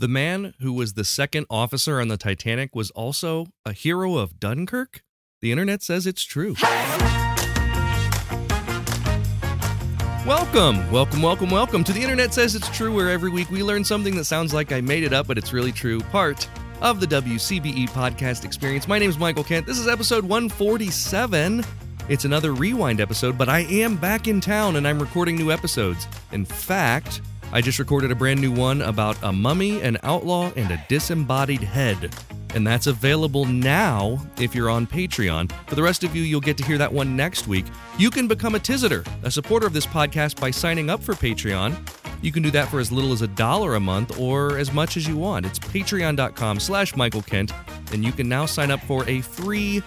The man who was the second officer on the Titanic was also a hero of Dunkirk? The internet says it's true. Welcome, welcome, welcome, welcome to The Internet Says It's True, where every week we learn something that sounds like I made it up, but it's really true. Part of the WCBE podcast experience. My name is Michael Kent. This is episode 147. It's another rewind episode, but I am back in town and I'm recording new episodes. In fact, I just recorded a brand new one about a mummy, an outlaw, and a disembodied head. And that's available now if you're on Patreon. For the rest of you, you'll get to hear that one next week. You can become a Tizitor, a supporter of this podcast, by signing up for Patreon. You can do that for as little as a dollar a month or as much as you want. It's patreon.com slash Michael Kent, and you can now sign up for a free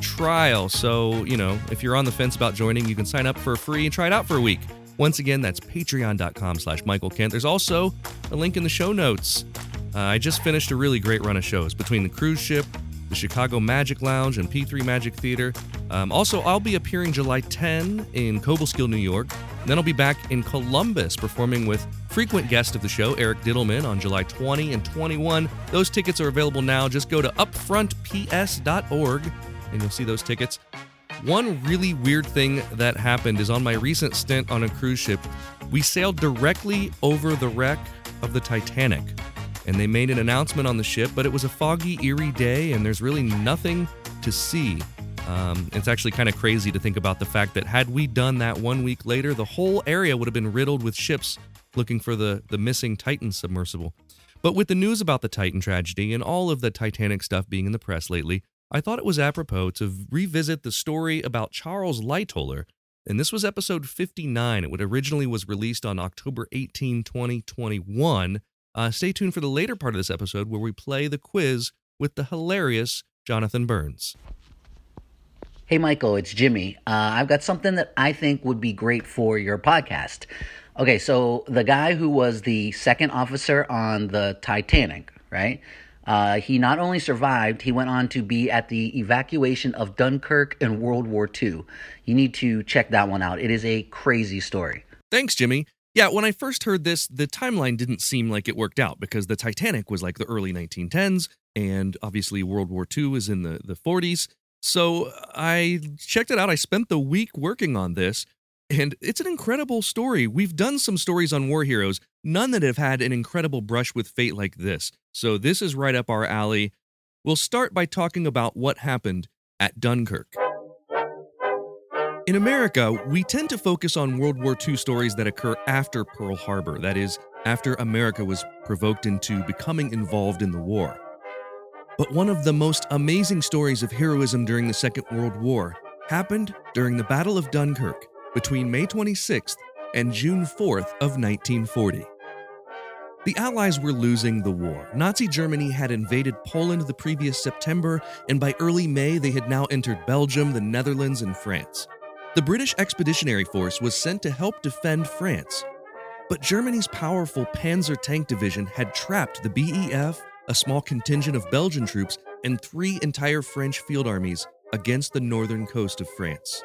trial. So, you know, if you're on the fence about joining, you can sign up for free and try it out for a week. Once again, that's patreon.com slash Michael Kent. There's also a link in the show notes. Uh, I just finished a really great run of shows between the cruise ship, the Chicago Magic Lounge, and P3 Magic Theater. Um, also, I'll be appearing July 10 in Cobleskill, New York. And Then I'll be back in Columbus performing with frequent guest of the show, Eric Diddleman, on July 20 and 21. Those tickets are available now. Just go to upfrontps.org and you'll see those tickets. One really weird thing that happened is on my recent stint on a cruise ship, we sailed directly over the wreck of the Titanic. And they made an announcement on the ship, but it was a foggy, eerie day, and there's really nothing to see. Um, it's actually kind of crazy to think about the fact that had we done that one week later, the whole area would have been riddled with ships looking for the, the missing Titan submersible. But with the news about the Titan tragedy and all of the Titanic stuff being in the press lately, I thought it was apropos to revisit the story about Charles Lightoller, and this was episode 59. It originally was released on October 18, 2021. Uh, stay tuned for the later part of this episode where we play the quiz with the hilarious Jonathan Burns. Hey, Michael, it's Jimmy. Uh, I've got something that I think would be great for your podcast. Okay, so the guy who was the second officer on the Titanic, right? Uh, he not only survived, he went on to be at the evacuation of Dunkirk in World War II. You need to check that one out. It is a crazy story. Thanks, Jimmy. Yeah, when I first heard this, the timeline didn't seem like it worked out because the Titanic was like the early 1910s, and obviously World War II is in the, the 40s. So I checked it out. I spent the week working on this, and it's an incredible story. We've done some stories on war heroes, none that have had an incredible brush with fate like this. So this is right up our alley. We'll start by talking about what happened at Dunkirk. In America, we tend to focus on World War II stories that occur after Pearl Harbor, that is, after America was provoked into becoming involved in the war. But one of the most amazing stories of heroism during the Second World War happened during the Battle of Dunkirk between May 26th and June 4th of 1940. The Allies were losing the war. Nazi Germany had invaded Poland the previous September, and by early May, they had now entered Belgium, the Netherlands, and France. The British Expeditionary Force was sent to help defend France. But Germany's powerful Panzer Tank Division had trapped the BEF, a small contingent of Belgian troops, and three entire French field armies against the northern coast of France.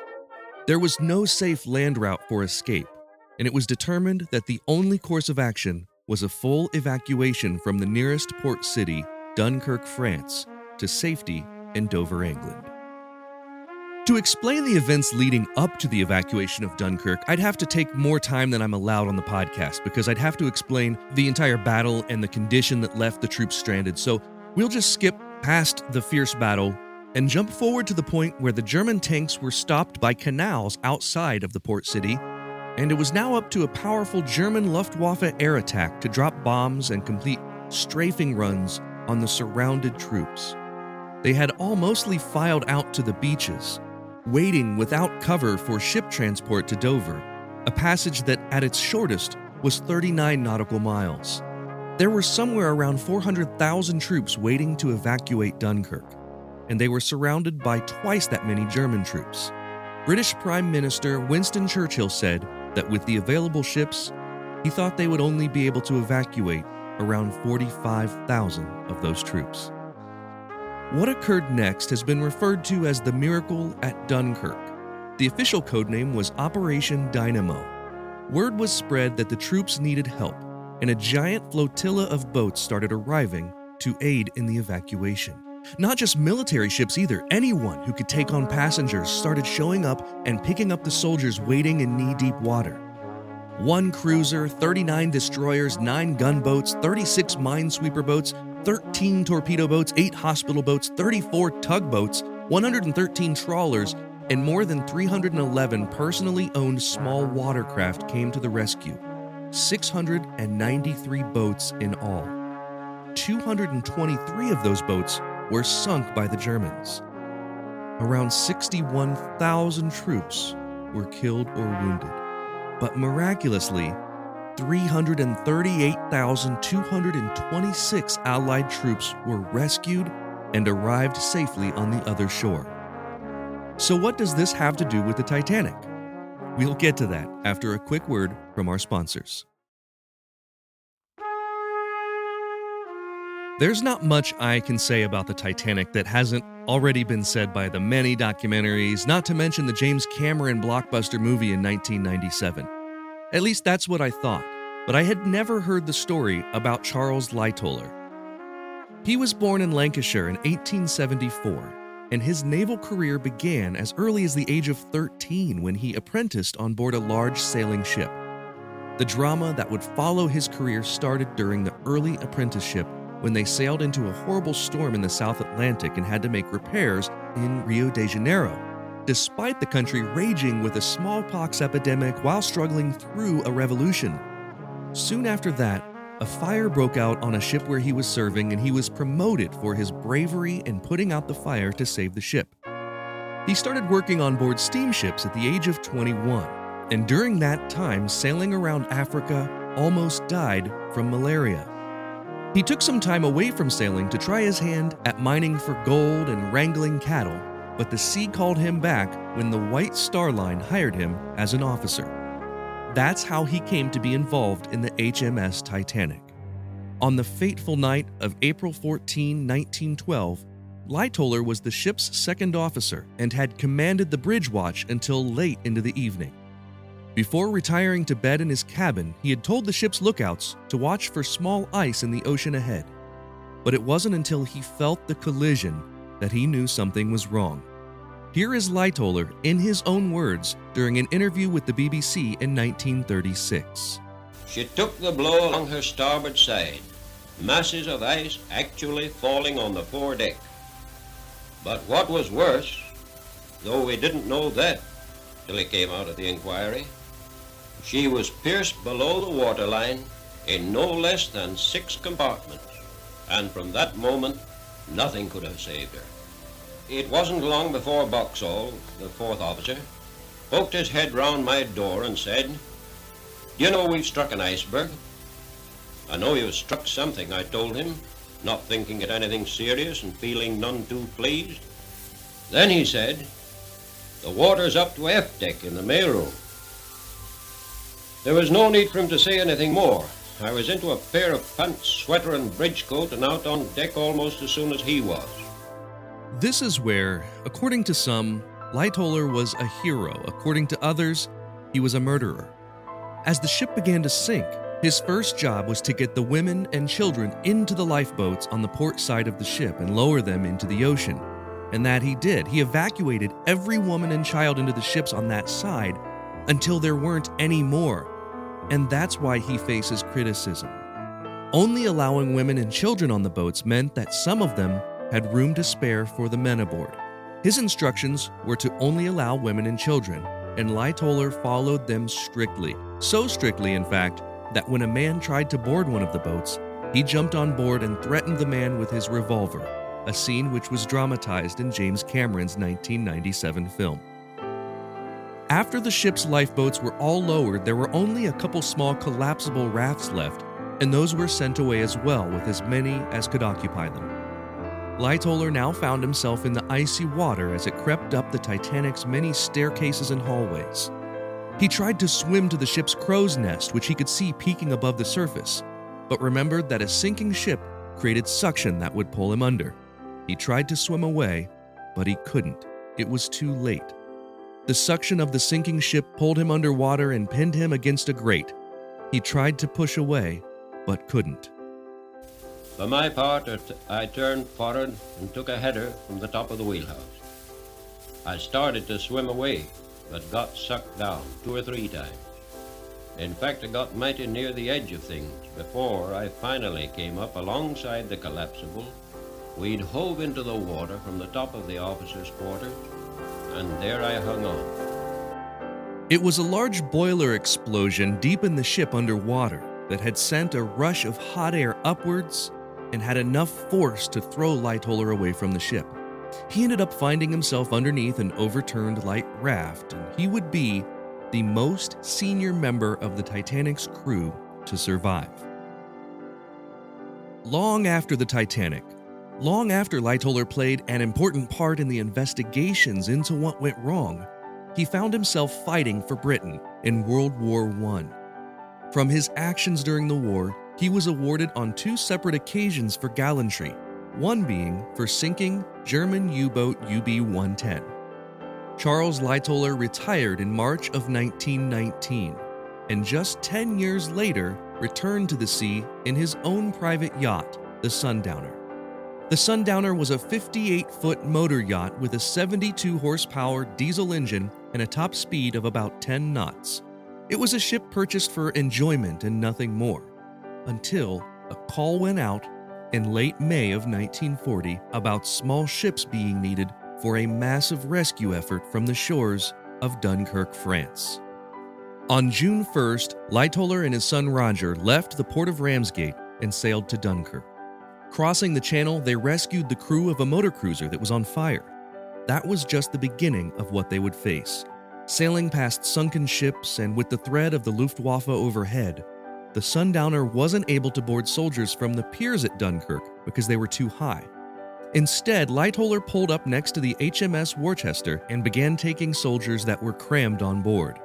There was no safe land route for escape, and it was determined that the only course of action was a full evacuation from the nearest port city, Dunkirk, France, to safety in Dover, England. To explain the events leading up to the evacuation of Dunkirk, I'd have to take more time than I'm allowed on the podcast because I'd have to explain the entire battle and the condition that left the troops stranded. So we'll just skip past the fierce battle and jump forward to the point where the German tanks were stopped by canals outside of the port city, and it was now up to a powerful German Luftwaffe air attack to drop bombs and complete strafing runs on the surrounded troops. They had all mostly filed out to the beaches, waiting without cover for ship transport to Dover, a passage that at its shortest was 39 nautical miles. There were somewhere around 400,000 troops waiting to evacuate Dunkirk, and they were surrounded by twice that many German troops. British Prime Minister Winston Churchill said that with the available ships, he thought they would only be able to evacuate around 45,000 of those troops. What occurred next has been referred to as the Miracle at Dunkirk. The official codename was Operation Dynamo. Word was spread that the troops needed help, and a giant flotilla of boats started arriving to aid in the evacuation. Not just military ships either, anyone who could take on passengers started showing up and picking up the soldiers waiting in knee deep water. One cruiser, 39 destroyers, 9 gunboats, 36 minesweeper boats, 13 torpedo boats, 8 hospital boats, 34 tugboats, 113 trawlers, and more than 311 personally owned small watercraft came to the rescue. 693 boats in all. 223 of those boats were sunk by the Germans. Around 61,000 troops were killed or wounded, but miraculously, 338,226 Allied troops were rescued and arrived safely on the other shore. So, what does this have to do with the Titanic? We'll get to that after a quick word from our sponsors. There's not much I can say about the Titanic that hasn't already been said by the many documentaries, not to mention the James Cameron blockbuster movie in 1997. At least that's what I thought, but I had never heard the story about Charles Lightoller. He was born in Lancashire in 1874, and his naval career began as early as the age of 13 when he apprenticed on board a large sailing ship. The drama that would follow his career started during the early apprenticeship when they sailed into a horrible storm in the South Atlantic and had to make repairs in Rio de Janeiro, despite the country raging with a smallpox epidemic while struggling through a revolution. Soon after that, a fire broke out on a ship where he was serving, and he was promoted for his bravery in putting out the fire to save the ship. He started working on board steamships at the age of 21, and during that time, sailing around Africa, almost died from malaria. He took some time away from sailing to try his hand at mining for gold and wrangling cattle, but the sea called him back when the White Star Line hired him as an officer. That's how he came to be involved in the HMS Titanic. On the fateful night of April 14, 1912, Lightoller was the ship's second officer and had commanded the bridge watch until late into the evening. Before retiring to bed in his cabin, he had told the ship's lookouts to watch for small ice in the ocean ahead. But it wasn't until he felt the collision that he knew something was wrong. Here is Lightoller in his own words during an interview with the BBC in 1936. She took the blow along her starboard side, masses of ice actually falling on the fore deck. But what was worse, though we didn't know that till he came out of the inquiry, she was pierced below the waterline in no less than six compartments, and from that moment nothing could have saved her. It wasn't long before Boxall, the fourth officer, poked his head round my door and said, Do you know we've struck an iceberg? I know you've struck something, I told him, not thinking it anything serious and feeling none too pleased. Then he said, The water's up to F deck in the mailroom. There was no need for him to say anything more. I was into a pair of pants, sweater, and bridge coat and out on deck almost as soon as he was. This is where, according to some, Lightoller was a hero. According to others, he was a murderer. As the ship began to sink, his first job was to get the women and children into the lifeboats on the port side of the ship and lower them into the ocean. And that he did. He evacuated every woman and child into the ships on that side until there weren't any more and that's why he faces criticism. Only allowing women and children on the boats meant that some of them had room to spare for the men aboard. His instructions were to only allow women and children, and Lightoller followed them strictly. So strictly, in fact, that when a man tried to board one of the boats, he jumped on board and threatened the man with his revolver, a scene which was dramatized in James Cameron's 1997 film. After the ship's lifeboats were all lowered, there were only a couple small collapsible rafts left, and those were sent away as well, with as many as could occupy them. Lightoller now found himself in the icy water as it crept up the Titanic's many staircases and hallways. He tried to swim to the ship's crow's nest, which he could see peeking above the surface, but remembered that a sinking ship created suction that would pull him under. He tried to swim away, but he couldn't. It was too late. The suction of the sinking ship pulled him underwater and pinned him against a grate. He tried to push away, but couldn't. For my part, I turned forward and took a header from the top of the wheelhouse. I started to swim away, but got sucked down two or three times. In fact, I got mighty near the edge of things before I finally came up alongside the collapsible. We'd hove into the water from the top of the officers' quarters, and there I hung on. It was a large boiler explosion deep in the ship underwater that had sent a rush of hot air upwards and had enough force to throw Lightoller away from the ship. He ended up finding himself underneath an overturned light raft, and he would be the most senior member of the Titanic's crew to survive. Long after the Titanic, long after Lightoller played an important part in the investigations into what went wrong, he found himself fighting for Britain in World War I. From his actions during the war, he was awarded on two separate occasions for gallantry, one being for sinking German U boat UB 110. Charles Lightoller retired in March of 1919 and just 10 years later returned to the sea in his own private yacht, the Sundowner. The Sundowner was a 58 foot motor yacht with a 72 horsepower diesel engine and a top speed of about 10 knots. It was a ship purchased for enjoyment and nothing more, until a call went out in late May of 1940 about small ships being needed for a massive rescue effort from the shores of Dunkirk, France. On June 1st, Lightoller and his son Roger left the port of Ramsgate and sailed to Dunkirk. Crossing the channel, they rescued the crew of a motor cruiser that was on fire. That was just the beginning of what they would face. Sailing past sunken ships and with the threat of the Luftwaffe overhead, the Sundowner wasn't able to board soldiers from the piers at Dunkirk because they were too high. Instead, Lightoller pulled up next to the HMS Worcester and began taking soldiers that were crammed on board.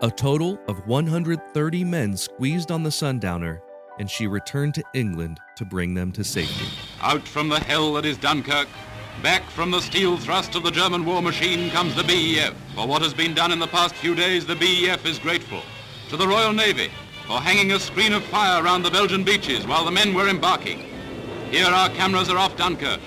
A total of 130 men squeezed on the Sundowner, and she returned to England to bring them to safety. Out from the hell that is Dunkirk, back from the steel thrust of the German war machine comes the BEF. For what has been done in the past few days, the BEF is grateful. To the Royal Navy, for hanging a screen of fire around the Belgian beaches while the men were embarking. Here our cameras are off Dunkirk.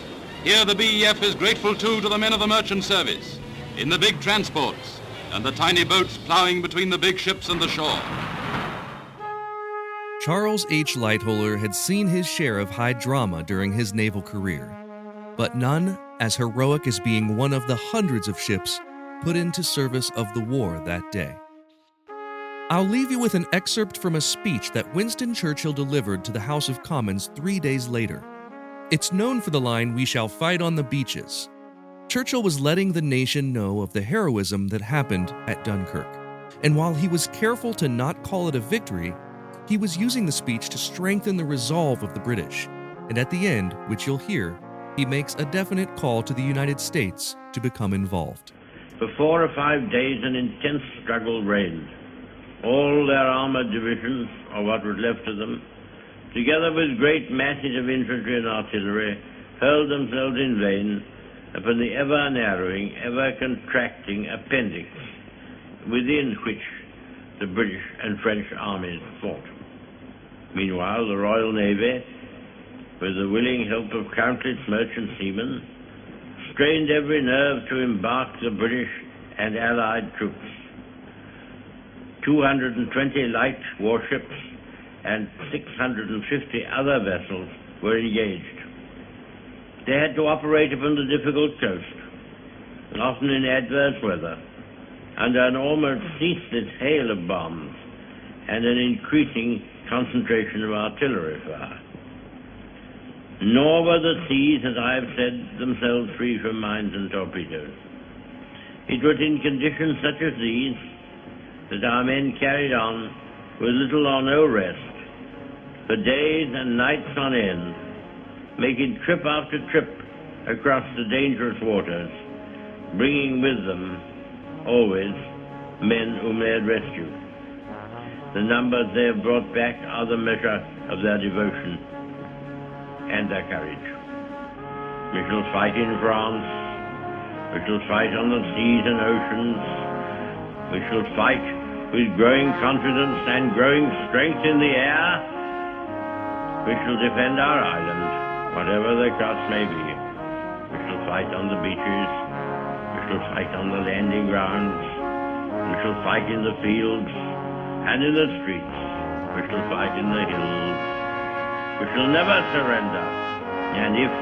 Here the BEF is grateful too to the men of the merchant service, in the big transports, and the tiny boats ploughing between the big ships and the shore. Charles H. Lightoller had seen his share of high drama during his naval career, but none as heroic as being one of the hundreds of ships put into service of the war that day. I'll leave you with an excerpt from a speech that Winston Churchill delivered to the House of Commons three days later. It's known for the line, We shall fight on the beaches. Churchill was letting the nation know of the heroism that happened at Dunkirk. And while he was careful to not call it a victory, he was using the speech to strengthen the resolve of the British. And at the end, which you'll hear, he makes a definite call to the United States to become involved. For four or five days, an intense struggle reigned. All their armored divisions, or what was left of them, together with great masses of infantry and artillery, hurled themselves in vain upon the ever narrowing, ever contracting appendix within which the British and French armies fought. Meanwhile, the Royal Navy, with the willing help of countless merchant seamen, strained every nerve to embark the British and Allied troops. 220 light warships and 650 other vessels were engaged. They had to operate upon the difficult coast, and often in adverse weather, under an almost ceaseless hail of bombs and an increasing concentration of artillery fire. Nor were the seas, as I have said, themselves free from mines and torpedoes. It was in conditions such as these that our men carried on with little or no rest for days and nights on end, making trip after trip across the dangerous waters, bringing with them always men whom they had rescued. The numbers they have brought back are the measure of their devotion and their courage. We shall fight in France. We shall fight on the seas and oceans. We shall fight with growing confidence and growing strength in the air We shall defend our island, whatever the cost may be. We shall fight on the beaches. We shall fight on the landing grounds. We shall fight in the fields and in the streets. We shall fight in the hills. We shall never surrender. And if,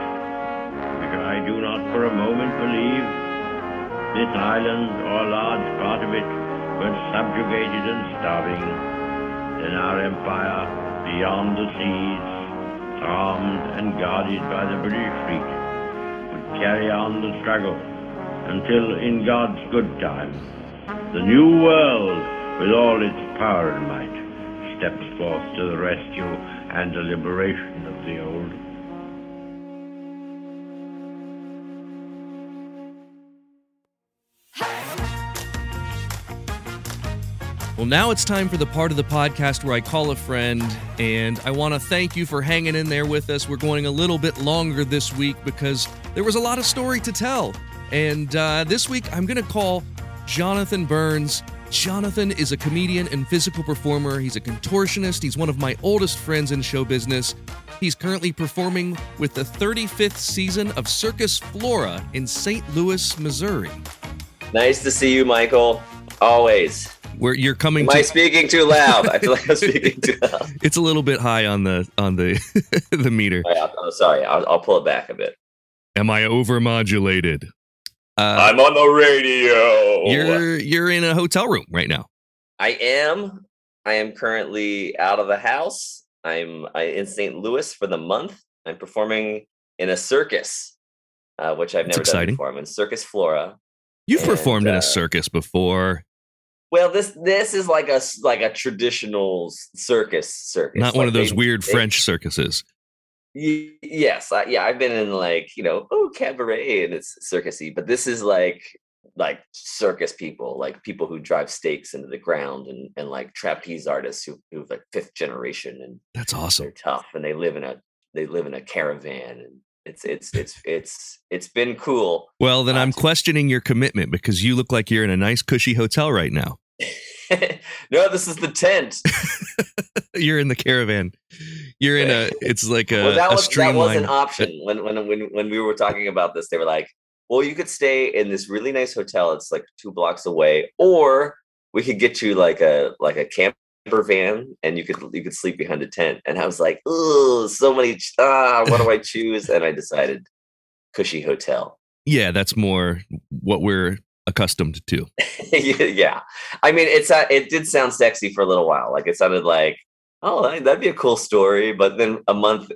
which I do not for a moment believe, this island or a large part of it were subjugated and starving, then our empire beyond the seas, armed and guarded by the British fleet, would carry on the struggle until in God's good time, the new world with all its power and might steps forth to the rescue and the liberation of the old. Well, now it's time for the part of the podcast where I call a friend, and I want to thank you for hanging in there with us. We're going a little bit longer this week because there was a lot of story to tell. And uh, this week, I'm going to call Jonathan Burns. Jonathan is a comedian and physical performer. He's a contortionist. He's one of my oldest friends in show business. He's currently performing with the 35th season of Circus Flora in St. Louis, Missouri. Nice to see you, Michael. Always. Where you're coming Am I speaking too loud? I feel like I'm speaking too loud. it's a little bit high on the on the the meter. Oh, yeah, oh, sorry, I'll, I'll pull it back a bit. Am I overmodulated? Uh, I'm on the radio. you're you're in a hotel room right now. I am. I am currently out of the house. I'm I, in St. Louis for the month. I'm performing in a circus, uh, which I've That's never exciting. done before. I'm in Circus Flora. You've And, performed in uh, a circus before, Well, this this is like a like a traditional circus circus. not one of those they- weird they- French circuses. Yes, I, yeah, I've been in like you know, oh cabaret and it's circusy, but this is like like circus people, like people who drive stakes into the ground and and like trapeze artists who who've like fifth generation and That's awesome they're tough and they live in a they live in a caravan and it's it's it's it's it's been cool. Well, then I'm questioning your commitment because you look like you're in a nice, cushy hotel right now. no, this is the tent. You're in the caravan. You're in a. It's like a, well, that was that was an option when when when when we were talking about this. They were like, "Well, you could stay in this really nice hotel. It's like two blocks away, or we could get you like a like a camper van, and you could you could sleep behind a tent." And I was like, "Oh, so many. Ah, what do I choose?" And I decided cushy hotel. Yeah, that's more what we're accustomed to. yeah, I mean, it's it did sound sexy for a little while. Like it sounded like, oh, that- that'd be a cool story. But then a month,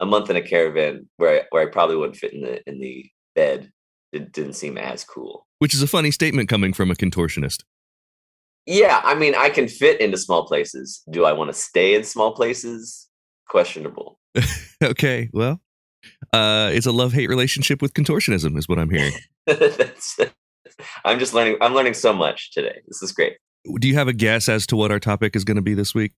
a month in a caravan where I, where I probably wouldn't fit in the in the bed, it didn't seem as cool. Which is a funny statement coming from a contortionist. Yeah, I mean, I can fit into small places. Do I want to stay in small places? Questionable. Okay, well, uh, it's a love hate relationship with contortionism, is what I'm hearing. That's, I'm just learning. I'm learning so much today. This is great. Do you have a guess as to what our topic is going to be this week?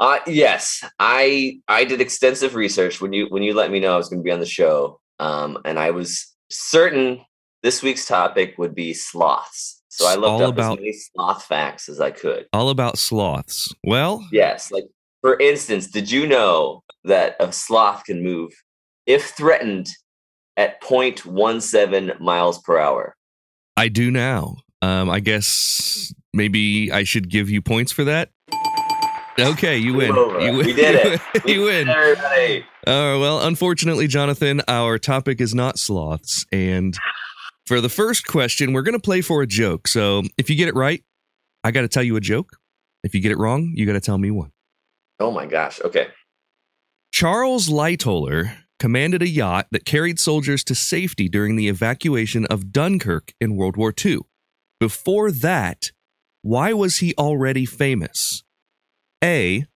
Uh yes, I I did extensive research when you when you let me know I was going to be on the show, um, and I was certain this week's topic would be sloths. So I looked all up about- as many sloth facts as I could. All about sloths. Well, Yes, like for instance, did you know that a sloth can move if threatened at 0.17 miles per hour? I do now. Um, I guess maybe I should give you points for that. Okay, you win. You win. We did it. You win. Everybody. Uh, well, unfortunately, Jonathan, our topic is not sloths. And for the first question, we're going to play for a joke. So if you get it right, I got to tell you a joke. If you get it wrong, you got to tell me one. Oh my gosh. Okay. Charles Lightoller commanded a yacht that carried soldiers to safety during the evacuation of Dunkirk in World War II. Before that, why was he already famous? A.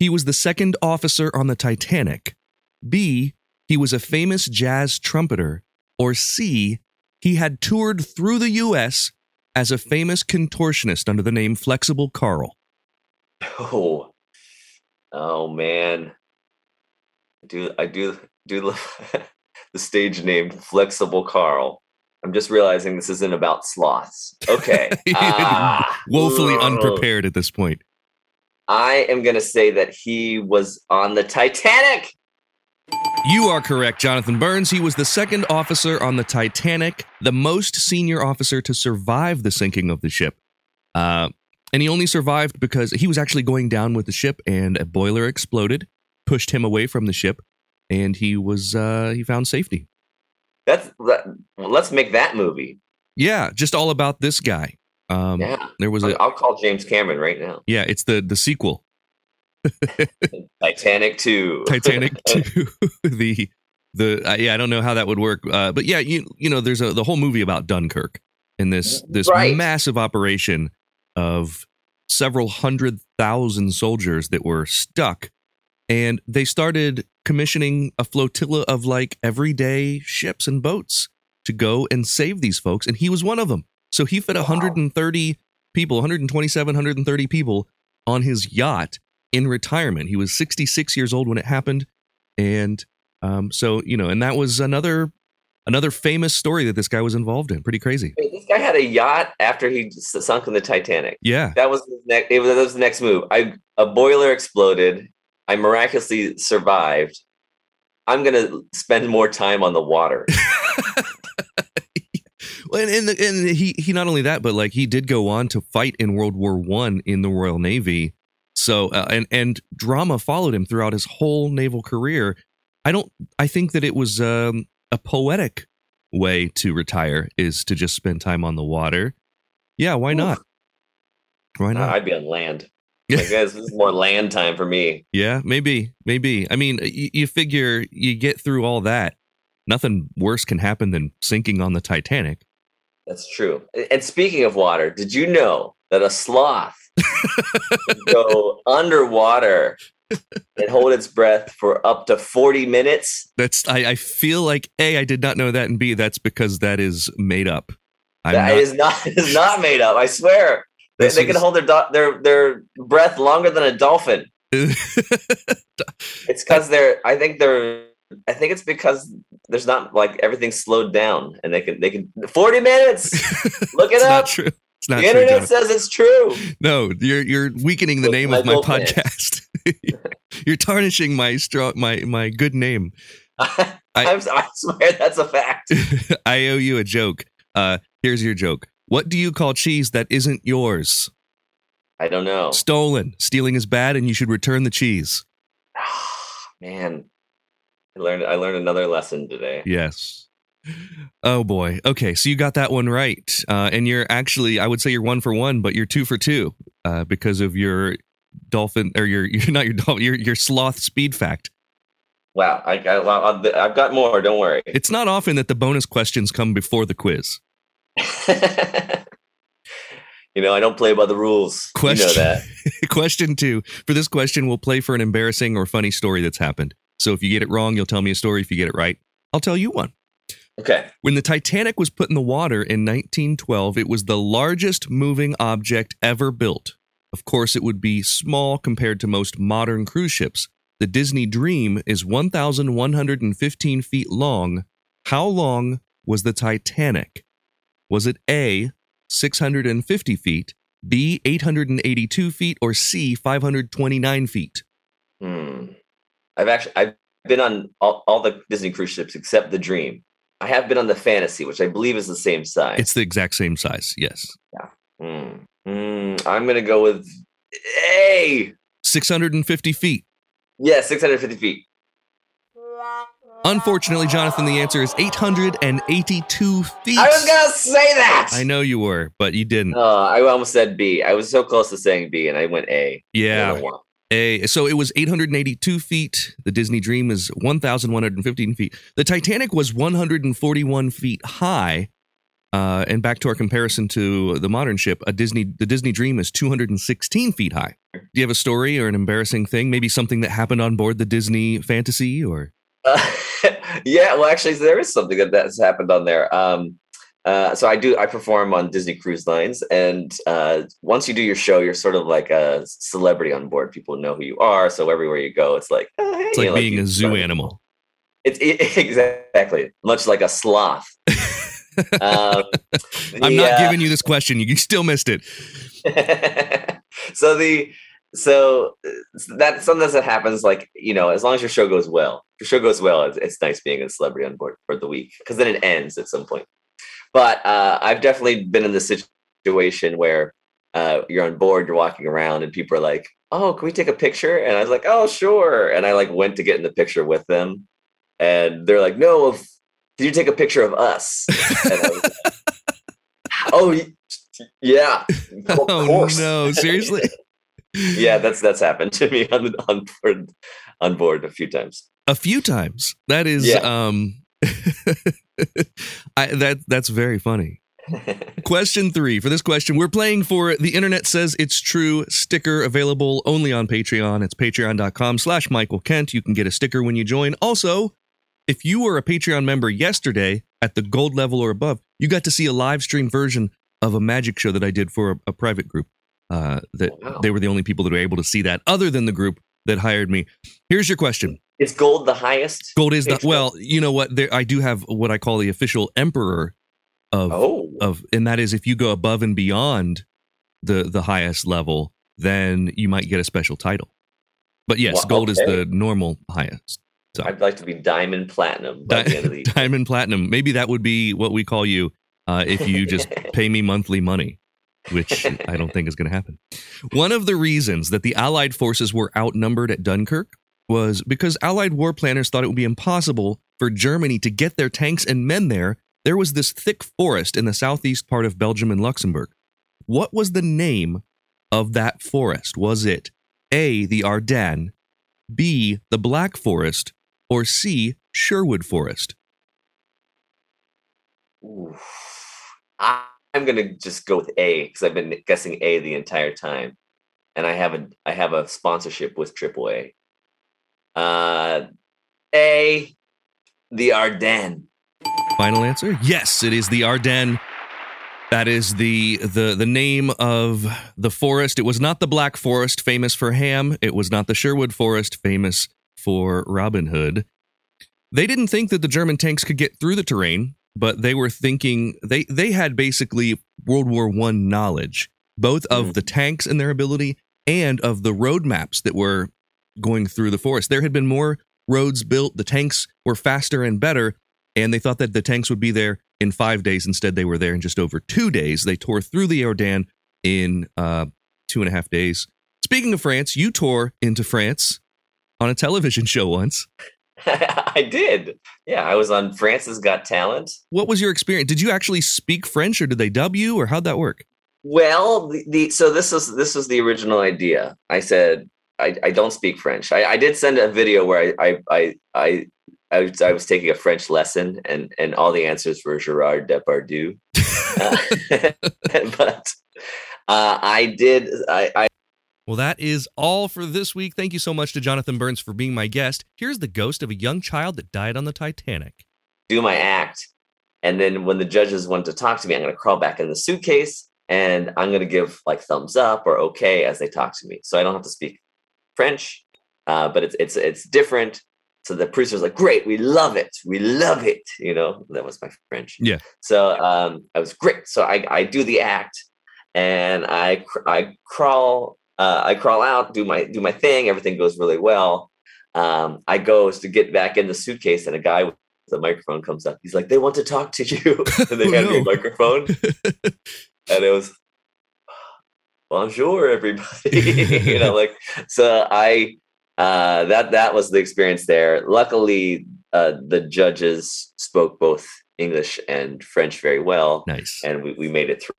He was the second officer on the Titanic. B. He was a famous jazz trumpeter. Or C. He had toured through the U.S. as a famous contortionist under the name Flexible Carl. Oh, oh man. I do I do do love the stage name Flexible Carl. I'm just realizing this isn't about sloths. Okay. Ah, Woefully unprepared at this point. I am going to say that he was on the Titanic. You are correct, Jonathan Burns. He was the second officer on the Titanic, the most senior officer to survive the sinking of the ship. Uh, and he only survived because he was actually going down with the ship, and a boiler exploded, pushed him away from the ship, and he was uh, he found safety. That's that, let's make that movie. Yeah, just all about this guy. Um, Yeah, There was a I'll call James Cameron right now. yeah, it's the the sequel, Titanic Two. Titanic Two. the the uh, yeah, I don't know how that would work, uh, but yeah, you you know, there's a the whole movie about Dunkirk and this this Right. massive operation of several hundred thousand soldiers that were stuck, and they started commissioning a flotilla of like everyday ships and boats to go and save these folks, and he was one of them. So he fit 130 people, 127, 130 people on his yacht in retirement. He was 66 years old when it happened, and um, so you know, and that was another another famous story that this guy was involved in. Pretty crazy. Wait, this guy had a yacht after he sunk in the Titanic. Yeah, That was his. It was, that was the next move. I a boiler exploded. I miraculously survived. I'm gonna spend more time on the water. Well, and and, the, and he he not only that, but like he did go on to fight in World War One in the Royal Navy. So uh, and and drama followed him throughout his whole naval career. I don't. I think that it was um, a poetic way to retire is to just spend time on the water. Yeah, why not? Why not? I'd be on land. I guess this is more land time for me. Yeah, maybe, maybe. I mean, you, you figure you get through all that, nothing worse can happen than sinking on the Titanic. That's true. And speaking of water, did you know that a sloth can go underwater and hold its breath for up to 40 minutes? That's I, I feel like A, I did not know that, and B, that's because that is made up. I'm That not- is not is not made up. I swear. They, they can hold their do- their their breath longer than a dolphin. It's because they're. I think they're. I think it's because there's not like everything's slowed down, and they can they can 40 minutes. Look it it's up. not true. It's not the true. internet Jonathan. says it's true. No, you're you're weakening the With name my of my gold podcast. you're tarnishing my strong my my good name. I, I'm, I swear that's a fact. I owe you a joke. Uh, here's your joke. What do you call cheese that isn't yours? I don't know. Stolen. Stealing is bad, and you should return the cheese. Man, I learned I learned another lesson today. Yes. Oh boy. Okay, so you got that one right, uh, and you're actually, I would say you're one for one, but you're two for two uh, because of your dolphin or your you're not your dolphin, your your sloth speed fact. Wow, I got I've got more. Don't worry. It's not often that the bonus questions come before the quiz. you know, I don't play by the rules. Question. You know that. question two. For this question, we'll play for an embarrassing or funny story that's happened. So if you get it wrong, you'll tell me a story. If you get it right, I'll tell you one. Okay. When the Titanic was put in the water in 1912, it was the largest moving object ever built. Of course, it would be small compared to most modern cruise ships. The Disney Dream is 1,115 feet long. How long was the Titanic? Was it A, 650 feet, B, 882 feet, or C, 529 feet? Hmm. I've actually I've been on all, all the Disney cruise ships except the Dream. I have been on the Fantasy, which I believe is the same size. It's the exact same size, yes. Hmm. Hmm. I'm gonna go with A. 650 feet. Yeah, 650 feet. Unfortunately, Jonathan, the answer is 882 feet. I was gonna say that. I know you were, but you didn't. Oh, I almost said B. I was so close to saying B, and I went A. yeah. A, so it was 882 feet. The Disney Dream is 1,115 feet. The Titanic was 141 feet high. Uh, and back to our comparison to the modern ship, a Disney the Disney Dream is 216 feet high. Do you have a story or an embarrassing thing? Maybe something that happened on board the Disney Fantasy or Uh, yeah, well, actually, there is something that that's happened on there. Um, uh, so I do I perform on Disney Cruise Lines, and uh, once you do your show, you're sort of like a celebrity on board. People know who you are, so everywhere you go, it's like oh, hey, it's like know, being you- a zoo animal. It's it, exactly much like a sloth. um, I'm not giving you this question. You still missed it. so the so uh, that sometimes that happens. Like you know, as long as your show goes well, if your show goes well. It's, it's nice being a celebrity on board for the week because then it ends at some point. But uh, I've definitely been in this situation where uh, you're on board, you're walking around, and people are like, "Oh, can we take a picture?" And I was like, "Oh, sure." And I like went to get in the picture with them, and they're like, "No, of, did you take a picture of us?" And I was like, oh, yeah. Of oh course. no, seriously? yeah, that's that's happened to me on on board on board a few times. A few times. That is Yeah. um I that that's very funny. Question three. For this question, we're playing for the internet says it's true sticker available only on Patreon. It's patreon.com slash Michael Kent. You can get a sticker when you join. Also, if you were a Patreon member yesterday at the gold level or above, you got to see a live stream version of a magic show that I did for a, a private group. Uh, that Wow. they were the only people that were able to see that other than the group that hired me. Here's your question. Is gold the highest? Gold is the well, you know what? There, I do have what I call the official emperor of Oh, of, and that is if you go above and beyond the the highest level, then you might get a special title. But yes, gold is the normal highest. So I'd like to be diamond platinum by the end of the year. diamond platinum. Maybe that would be what we call you uh, if you just pay me monthly money, which I don't think is going to happen. One of the reasons that the Allied forces were outnumbered at Dunkirk was because Allied war planners thought it would be impossible for Germany to get their tanks and men there. There was this thick forest in the southeast part of Belgium and Luxembourg. What was the name of that forest? Was it A, the Ardennes, B, the Black Forest, or C, Sherwood Forest? Ooh. I, I'm gonna just go with A because I've been guessing A the entire time, and I have a I have a sponsorship with AAA. Uh, A, the Ardennes. Final answer? Yes, it is the Ardennes. That is the the the name of the forest. It was not the Black Forest, famous for ham. It was not the Sherwood Forest, famous for Robin Hood. They didn't think that the German tanks could get through the terrain, but they were thinking they they had basically World War One knowledge, both of Mhm. the tanks and their ability, and of the roadmaps that were going through the forest. There had been more roads built. The tanks were faster and better, and they thought that the tanks would be there in five days. Instead, they were there in just over two days. They tore through the Ardennes in uh, two and a half days. Speaking of France, you tore into France on a television show once. I did. Yeah, I was on France's Got Talent. What was your experience? Did you actually speak French, or did they dub you, or how'd that work? Well, the, the so this is this was the original idea. I said I, I don't speak French. I, I did send a video where I I I I, I, was, I was taking a French lesson and and all the answers were Gerard Depardieu. Uh, but uh, I did I, I Well, that is all for this week. Thank you so much to Jonathan Burns for being my guest. Here's the ghost of a young child that died on the Titanic. do my act, and then when the judges want to talk to me, I'm going to crawl back in the suitcase and I'm going to give like thumbs up or okay as they talk to me. So I don't have to speak French, uh, but it's it's it's different. So the producer's like, "Great, we love it, we love it." You know, that was my French. Yeah. So um, I was great. So I I do the act, and I cr- I crawl uh, I crawl out, do my do my thing. Everything goes really well. Um, I go to get back in the suitcase, and a guy with the microphone comes up. He's like, "They want to talk to you," and they Oh, hand me a microphone, and it was bonjour everybody you know like so i uh that that was the experience there luckily uh the judges spoke both english and french very well Nice. and we, we made it through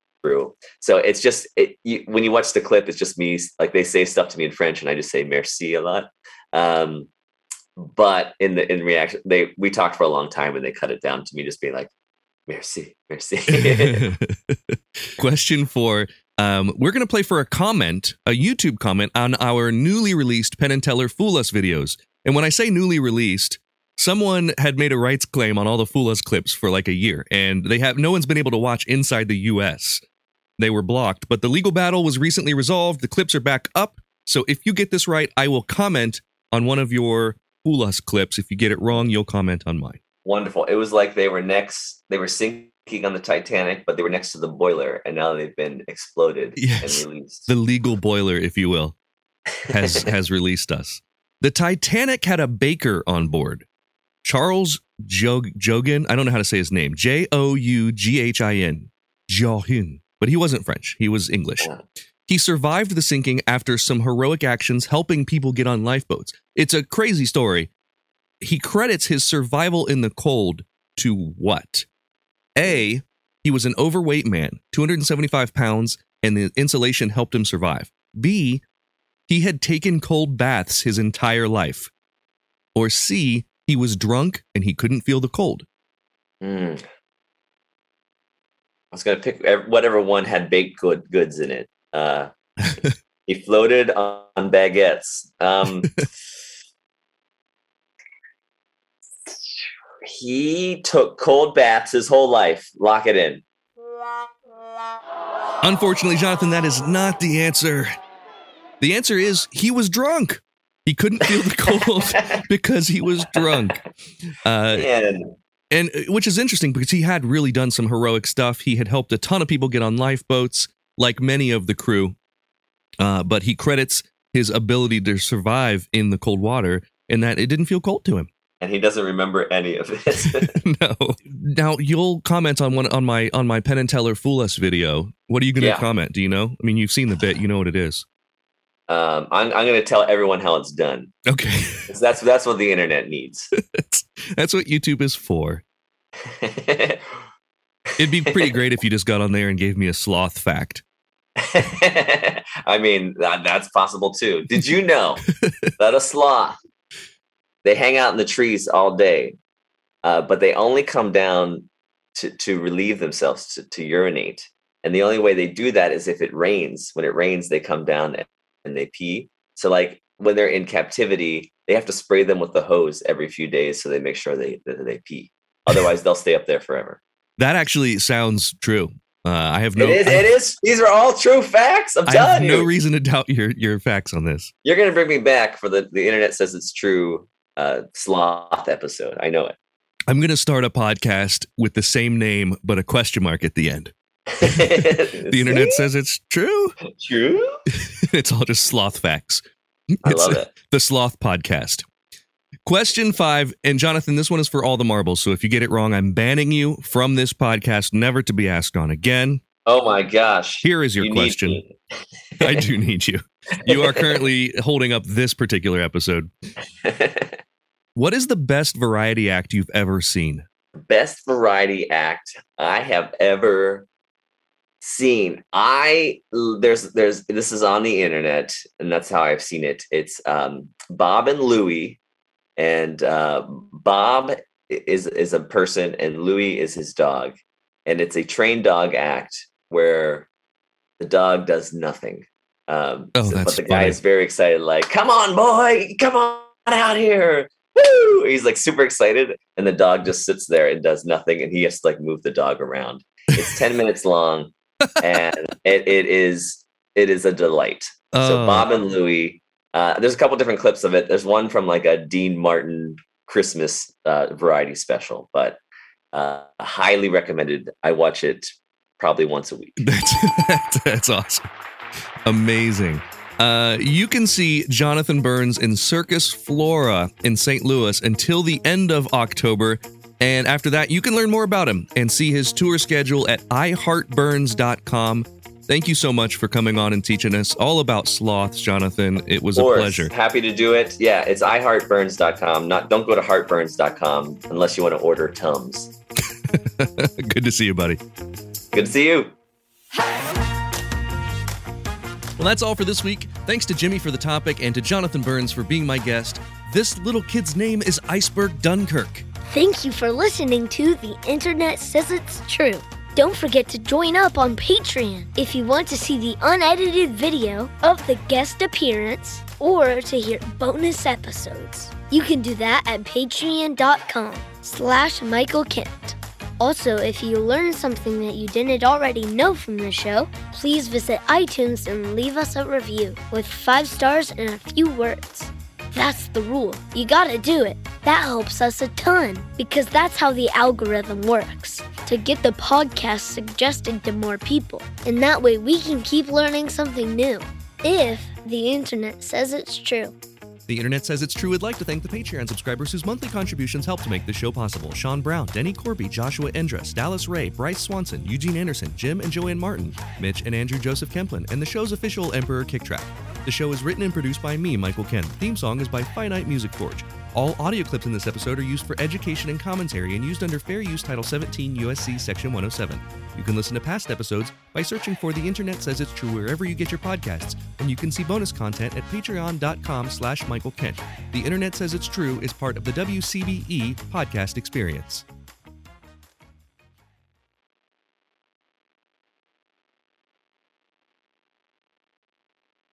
so it's just it you, when you watch the clip it's just me like they say stuff to me in french and i just say merci a lot um but in the in reaction they we talked for a long time and they cut it down to me just being like merci merci Question four. Um, we're going to play for a comment, a YouTube comment on our newly released Penn and Teller Fool Us videos. And when I say newly released, someone had made a rights claim on all the Fool Us clips for like a year, and they have no one's been able to watch inside the U.S. They were blocked, but the legal battle was recently resolved. The clips are back up. So if you get this right, I will comment on one of your Fool Us clips. If you get it wrong, you'll comment on mine. wonderful. It was like they were next, they were sinking on the Titanic, but they were next to the boiler, and now they've been exploded Yes. and released. The legal boiler, if you will. has has released us. The Titanic had a baker on board, Charles Jog- Joughin. I don't know how to say his name. J O U G H I N. Joughin. But he wasn't French. He was English. He survived the sinking after some heroic actions helping people get on lifeboats. It's a crazy story. He credits his survival in the cold to what? A, he was an overweight man, 275 pounds, and the insulation helped him survive. B, he had taken cold baths his entire life. Or C, he was drunk and he couldn't feel the cold. Hmm. I was gonna pick whatever one had baked good goods in it. Uh, he floated on, on baguettes. Um, he took cold baths his whole life. Lock it in. Unfortunately, Jonathan, that is not the answer. The answer is he was drunk. He couldn't feel the cold because he was drunk. Uh, Man, and uh, which is interesting because he had really done some heroic stuff. He had helped a ton of people get on lifeboats, like many of the crew. Uh, but he credits his ability to survive in the cold water and that it didn't feel cold to him. and he doesn't remember any of it. no. Now you'll comment on one on my on my Penn and Teller Fool Us video. What are you going to Yeah. comment? Do you know? I mean, you've seen the bit. You know what it is. Um, I'm, I'm going to tell everyone how it's done. Okay. That's that's what the internet needs. that's, what YouTube is for. It'd be pretty great if you just got on there and gave me a sloth fact. I mean, that, that's possible too. Did you know that a sloth they hang out in the trees all day, uh, but they only come down to, to relieve themselves to, to urinate, and the only way they do that is if it rains. When it rains, they come down and, they pee. So, like when they're in captivity, they have to spray them with the hose every few days so they make sure they that they pee. Otherwise, they'll stay up there forever. That actually sounds true. Uh, I have no. It is, it is. These are all true facts. I'm I have telling no reason to doubt your your facts on this. You're gonna bring me back for the the internet says it's true uh sloth episode. I know it. I'm going to start a podcast with the same name but a question mark at the end. the internet says it's true. true. it's all just sloth facts. I It's love it. the Sloth Podcast. Question five, and Jonathan, this one is for all the marbles. So if you get it wrong, I'm banning you from this podcast, never to be asked on again. Oh my gosh. Here is your You question. I do need you. You are currently holding up this particular episode. What is the best variety act you've ever seen? Best variety act I have ever seen. I there's there's this is on the internet and that's how I've seen it. It's um Bob and Louie and uh Bob is is a person and Louie is his dog and it's a trained dog act where the dog does nothing. Um, Oh, so- but the guy is very excited, like, "Come on, boy, come on out here!" Woo! He's like super excited, and the dog just sits there and does nothing, and he has to like move the dog around. It's ten minutes long, and it, it is it is a delight. So Oh. Bob and Louie. Uh, there's a couple different clips of it. There's one from like a Dean Martin Christmas uh, variety special, but uh, highly recommended. I watch it probably once a week. That's, that's, that's awesome. Amazing. Uh, you can see Jonathan Burns in Circus Flora in St. Louis until the end of October. And after that, you can learn more about him and see his tour schedule at iheartburns.com. Thank you so much for coming on and teaching us all about sloths, Jonathan. It was a pleasure. Happy to do it. Yeah, it's iheartburns.com. Not don't go to heartburns.com unless you want to order Tums. Good to see you, buddy. Good to see you. Well, that's all for this week. Thanks to Jimmy for the topic and to Jonathan Burns for being my guest. This little kid's name is Iceberg Dunkirk. Thank you for listening to The Internet Says It's True. Don't forget to join up on Patreon if you want to see the unedited video of the guest appearance or to hear bonus episodes. You can do that at patreon.com slash Michael Kent. Also, if you learned something that you didn't already know from the show, please visit iTunes and leave us a review with five stars and a few words. That's the rule. You gotta do it. That helps us a ton because that's how the algorithm works to get the podcast suggested to more people. And that way we can keep learning something new. If The internet says it's true. The internet says it's true. We'd like to thank the Patreon subscribers whose monthly contributions help to make this show possible. Sean Brown, Denny Corby, Joshua Endress, Dallas Ray, Bryce Swanson, Eugene Anderson, Jim and Joanne Martin, Mitch and Andrew Joseph Kemplin, and the show's official Emperor Kick Track. The show is written and produced by me, Michael Kent. The theme song is by Finite Music Forge. All audio clips in this episode are used for education and commentary and used under Fair Use Title 17 USC Section 107. You can listen to past episodes by searching for The Internet Says It's True wherever you get your podcasts, and you can see bonus content at patreon.com slash Michael Kent. The Internet Says It's True is part of the WCBE podcast experience.